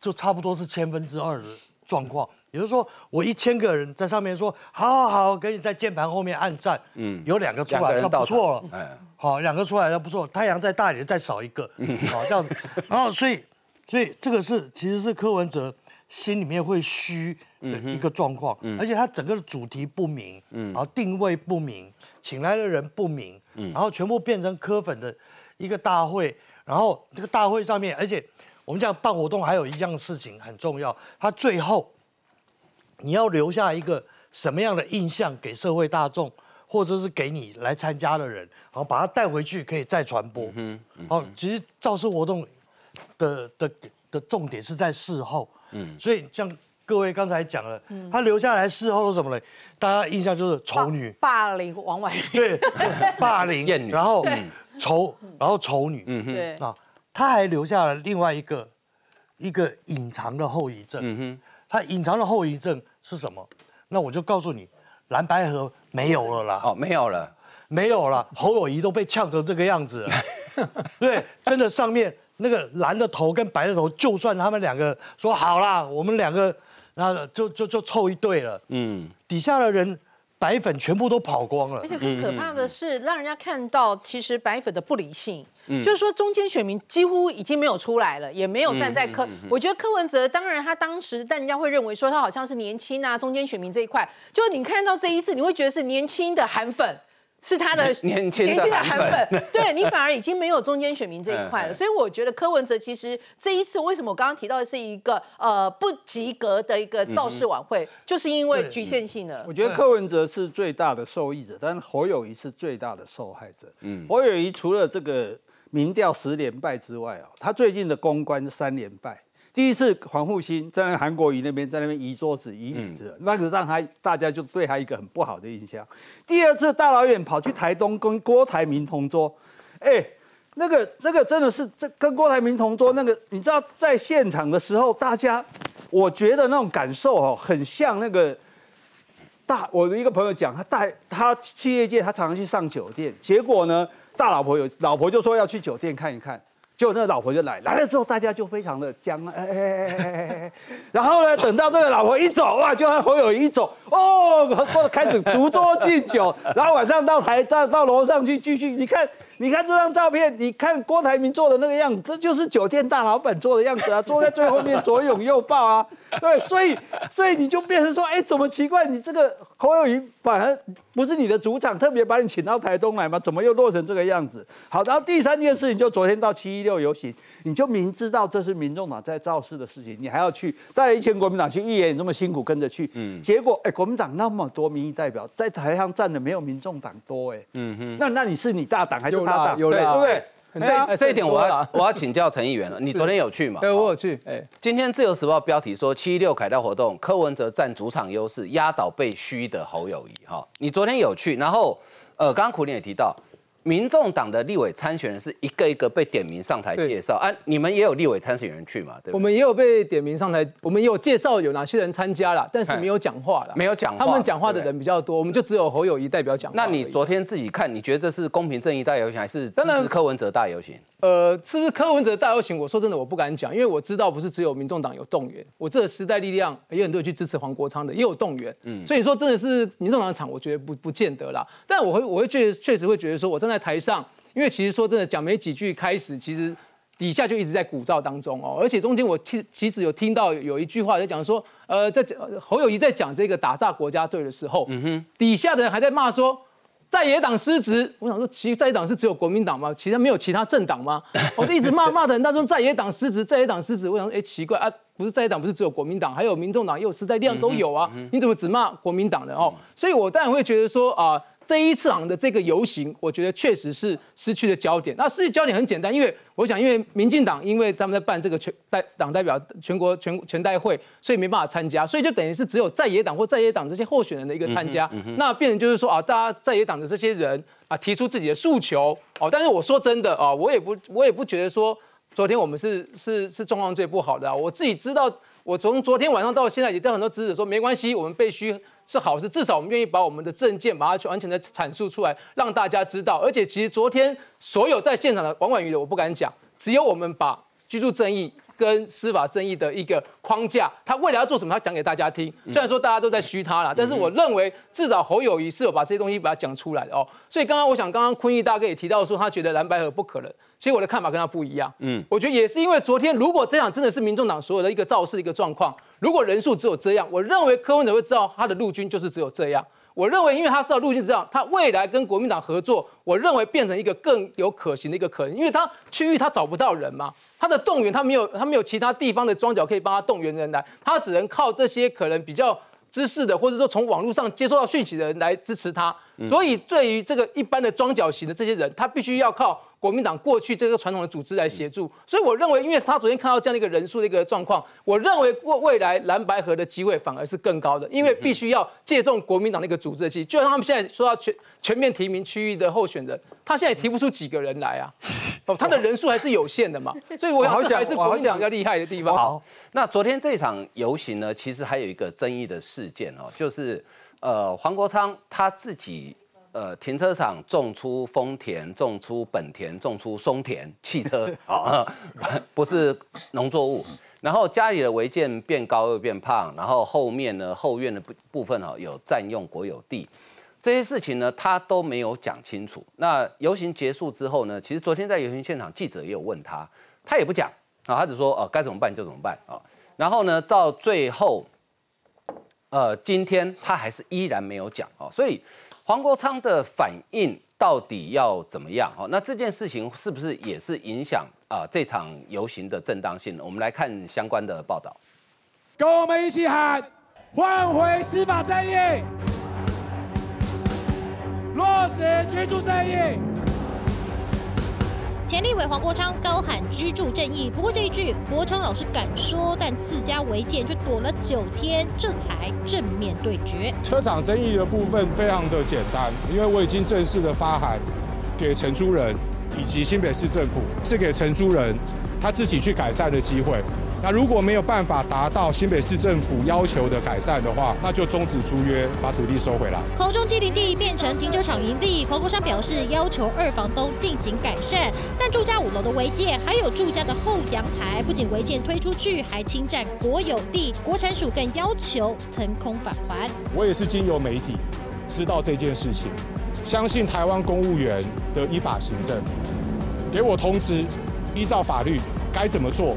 Speaker 12: 就差不多是千分之二的状况，也就是说，我一千个人在上面说，好好好，给你在键盘后面按赞，
Speaker 1: 嗯。
Speaker 12: 嗯，有两个出来就
Speaker 1: 两个人到
Speaker 12: 不错了，
Speaker 1: 哎，
Speaker 12: 好，两个出来了不错，太阳再大一点再少一个，好这样。子，然后所以所以这个是其实是柯文哲心里面会虚的一个状况，而且他整个的主题不明，嗯。然后定位不明，请来的人不明，嗯。然后全部变成柯粉的一个大会，然后这个大会上面，而且我们讲办活动还有一样事情很重要，他最后你要留下一个什么样的印象给社会大众，或者是给你来参加的人，然后把它带回去可以再传播。嗯，好，其实造势活动的的的重点是在事后。嗯，所以像各位刚才讲了，他留下来事后都什么呢？大家印象就是丑女，
Speaker 5: 霸凌王婉玉，
Speaker 12: 对，霸凌
Speaker 1: 艳女
Speaker 12: 然后
Speaker 5: 对
Speaker 12: 丑，然后丑女，
Speaker 1: 嗯哼，
Speaker 5: 对，
Speaker 12: 啊，他还留下了另外一个一个隐藏的后遗症。
Speaker 1: 嗯哼，
Speaker 12: 他隐藏的后遗症是什么？那我就告诉你，蓝白河没有了啦，
Speaker 1: 哦，没有了，
Speaker 12: 没有了，侯友谊都被呛成这个样子了。[LAUGHS] 对，真的上面那个蓝的头跟白的头，就算他们两个说好啦，我们两个，然后就就就凑一对了，
Speaker 1: 嗯，
Speaker 12: 底下的人白粉全部都跑光了
Speaker 5: 而。且更可怕的是，让人家看到其实白粉的不理性，
Speaker 1: 嗯
Speaker 5: 就是说中间选民几乎已经没有出来了，也没有站在柯。
Speaker 1: 嗯
Speaker 5: 我觉得柯文哲当然他当时，但人家会认为说他好像是年轻啊，中间选民这一块，就是你看到这一次，你会觉得是年轻的韩粉。是他的
Speaker 1: 年轻的韩粉。
Speaker 5: 粉，对你反而已经没有中间选民这一块了，所以我觉得柯文哲其实这一次为什么我刚刚提到的是一个呃不及格的一个造势晚会，就是因为局限性的。
Speaker 8: 我觉得柯文哲是最大的受益者，但是侯友谊是最大的受害者。嗯，侯友谊除了这个民调十连败之外啊，他最近的公关三连败。第一次黄复兴在那韩国瑜那边在那边移桌子移椅子，那个让他大家就对他一个很不好的印象。第二次大老远跑去台东跟郭台铭同桌，哎、那个那个真的是这跟郭台铭同桌，那个你知道在现场的时候，大家我觉得那种感受哦，很像那个大我的一个朋友讲，他带他企业界他常常去上酒店，结果呢，大老婆有老婆就说要去酒店看一看。就那个老婆就来，来了之后大家就非常的僵，哎哎哎哎哎哎，然后呢，等到这个老婆一走，哇，就让侯友一走，哦，开始独桌敬酒，然后晚上到台上到楼上去继续，你看，你看这张照片，你看郭台铭做的那个样子，这就是酒店大老板做的样子啊，[LAUGHS] 坐在最后面左拥右抱啊，对，所以所以你就变成说，哎，怎么奇怪，你这个侯友宜反而不是你的主场，特别把你请到台东来吗？怎么又落成这个样子？好，然后第三件事情就昨天到七一六游行，你就明知道这是民众党在造势的事情，你还要去带了一千国民党去议员，你这么辛苦跟着去，嗯，结果哎，国民党那么多民意代表在台上站的没有民众党多哎，嗯哼，那那你是你大党还是
Speaker 11: 有啦
Speaker 8: 他党？
Speaker 11: 有人
Speaker 8: 对不对？
Speaker 11: 很
Speaker 8: 对啊
Speaker 11: 在
Speaker 1: 这一点我要我要请教陈议员了。[LAUGHS] 你昨天有去吗？
Speaker 11: 对，我有去，哎，
Speaker 1: 今天自由时报标题说七一六凯道活动，柯文哲占主场优势，压倒被虚的侯友谊。哈，你昨天有去，然后呃，刚刚苦林也提到，民众党的立委参选人是一个一个被点名上台介绍，啊，你们也有立委参选人去嘛？对对？
Speaker 11: 我们也有被点名上台，我们也有介绍有哪些人参加啦，但是
Speaker 1: 哎
Speaker 11: 没有讲话啦，
Speaker 1: 没有讲话
Speaker 11: 他们讲话的人比较多，我们就只有侯友谊代表讲话。
Speaker 1: 那你昨天自己看，你觉得这是公平正义大游行，还是支持柯文哲大游行？
Speaker 11: 呃，是不是柯文哲大游行？我说真的，我不敢讲，因为我知道不是只有民众党有动员，我这个时代力量也有很多人去支持黄国昌的，也有动员。嗯，所以说真的是民众党的场，我觉得不不见得啦。但我会我会觉得确实会觉得说，我站在台上，因为其实说真的讲没几句开始，其实底下就一直在鼓噪当中哦，而且中间我其其实有听到有一句话在讲说，呃，在讲侯友谊在讲这个打炸国家队的时候，嗯哼，底下的人还在骂说。在野党失职，我想说，其实在野党是只有国民党吗？其他没有其他政党吗？我就一直骂骂的很大声，在野党失职，在野党失职。我想说，哎，奇怪啊，不是在野党不是只有国民党，还有民众党，也有时代力量都有啊，你怎么只骂国民党的哦？所以我当然会觉得说啊。这一次行的这个游行，我觉得确实是失去了焦点。那失去焦点很简单，因为我想，因为民进党因为他们在办这个全代党代表全国全全代会，所以没办法参加，所以就等于是只有在野党或在野党这些候选人的一个参加。那变成就是说啊，大家在野党的这些人啊，提出自己的诉求哦。但是我说真的啊，我也不我也不觉得说昨天我们是是是状况最不好的、啊。我自己知道，我从昨天晚上到现在也跟很多支持者说，没关系，我们被虚。是好事，至少我们愿意把我们的证件把它完全的阐述出来，让大家知道。而且其实昨天所有在现场的王婉瑜的，我不敢讲，只有我们把居住正义跟司法正义的一个框架，他未来要做什么，他讲给大家听。虽然说大家都在虚他了，但是我认为至少侯友谊是有把这些东西把它讲出来的哦。所以刚刚我想，刚刚坤义大哥也提到说，他觉得蓝白河不可能。其实我的看法跟他不一样，嗯，我觉得也是因为昨天如果这样真的是民众党所有的一个造势的一个状况，如果人数只有这样，我认为柯文哲会知道他的陆军就是只有这样。我认为，因为他知道陆军是这样，他未来跟国民党合作，我认为变成一个更有可行的一个可能，因为他区域他找不到人嘛，他的动员他没有他没有其他地方的庄脚可以帮他动员人来，他只能靠这些可能比较知识的，或者说从网络上接收到讯息的人来支持他。所以对于这个一般的庄脚型的这些人，他必须要靠。国民党过去这个传统的组织来协助，所以我认为，因为他昨天看到这样的一个人数的一个状况，我认为未未来蓝白河的机会反而是更高的，因为必须要借重国民党的一个组织机，就像他们现在说要全全面提名区域的候选人，他现在也提不出几个人来啊，[LAUGHS] 哦，他的人数还是有限的嘛，所以我想这还是国民党比较厉害的地方。
Speaker 1: 好，那昨天这场游行呢，其实还有一个争议的事件哦，就是呃黄国昌他自己。呃，停车场种出丰田，种出本田，种出松田汽车 [LAUGHS] 啊，[LAUGHS] 不是农作物。然后家里的违建变高又变胖，然后后面呢后院的部部分哈有占用国有地，这些事情呢他都没有讲清楚。那游行结束之后呢，其实昨天在游行现场记者也有问他，他也不讲啊，他只说哦该怎么办就怎么办啊。然后呢到最后，呃今天他还是依然没有讲哦，所以。黄国昌的反应到底要怎么样？哦，那这件事情是不是也是影响啊这场游行的正当性？我们来看相关的报道。
Speaker 13: 跟我们一起喊，换回司法正义，落实居住正义。
Speaker 14: 前立委黄国昌高喊居住正义，不过这一句国昌老师敢说，但自家违建却躲了九天，这才正面对决。
Speaker 3: 车厂争议的部分非常的简单，因为我已经正式的发函给承租人以及新北市政府，是给承租人他自己去改善的机会。那如果没有办法达到新北市政府要求的改善的话，那就终止租约，把土地收回来。
Speaker 14: 口中基林地变成停车场营地，黄国山表示要求二房东进行改善，但住家五楼的违建还有住家的后阳台，不仅违建推出去，还侵占国有地，国产署更要求腾空返还。
Speaker 3: 我也是经由媒体知道这件事情，相信台湾公务员的依法行政，给我通知，依照法律该怎么做。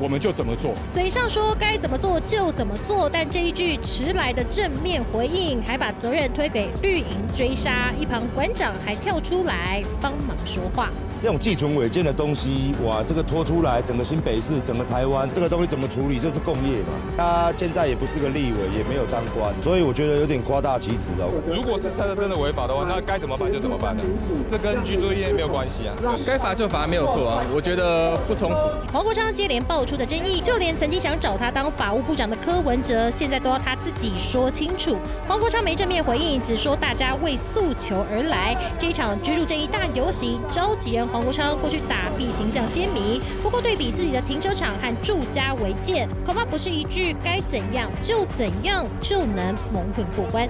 Speaker 3: 我们就怎么做，
Speaker 14: 嘴上说该怎么做就怎么做，但这一句迟来的正面回应，还把责任推给绿营追杀，一旁馆长还跳出来帮忙说话。
Speaker 15: 这种寄存违建的东西，哇，这个拖出来，整个新北市，整个台湾，这个东西怎么处理？这是共业嘛？他现在也不是个立委，也没有当官，所以我觉得有点夸大其词哦。
Speaker 16: 如果是他的真的违法的话，那该怎么办就怎么办呢？这跟居住业没有关系啊。
Speaker 17: 该罚就罚，没有错啊。我觉得不冲突。
Speaker 14: 黄国昌接连爆出的争议，就连曾经想找他当法务部长的柯文哲，现在都要他自己说清楚。黄国昌没正面回应，只说大家为诉求而来。这一场居住正义大游行，召集人。黄国昌过去打币形象鲜明，不过对比自己的停车场和住家违建，恐怕不是一句该怎样就怎样就能蒙混过关。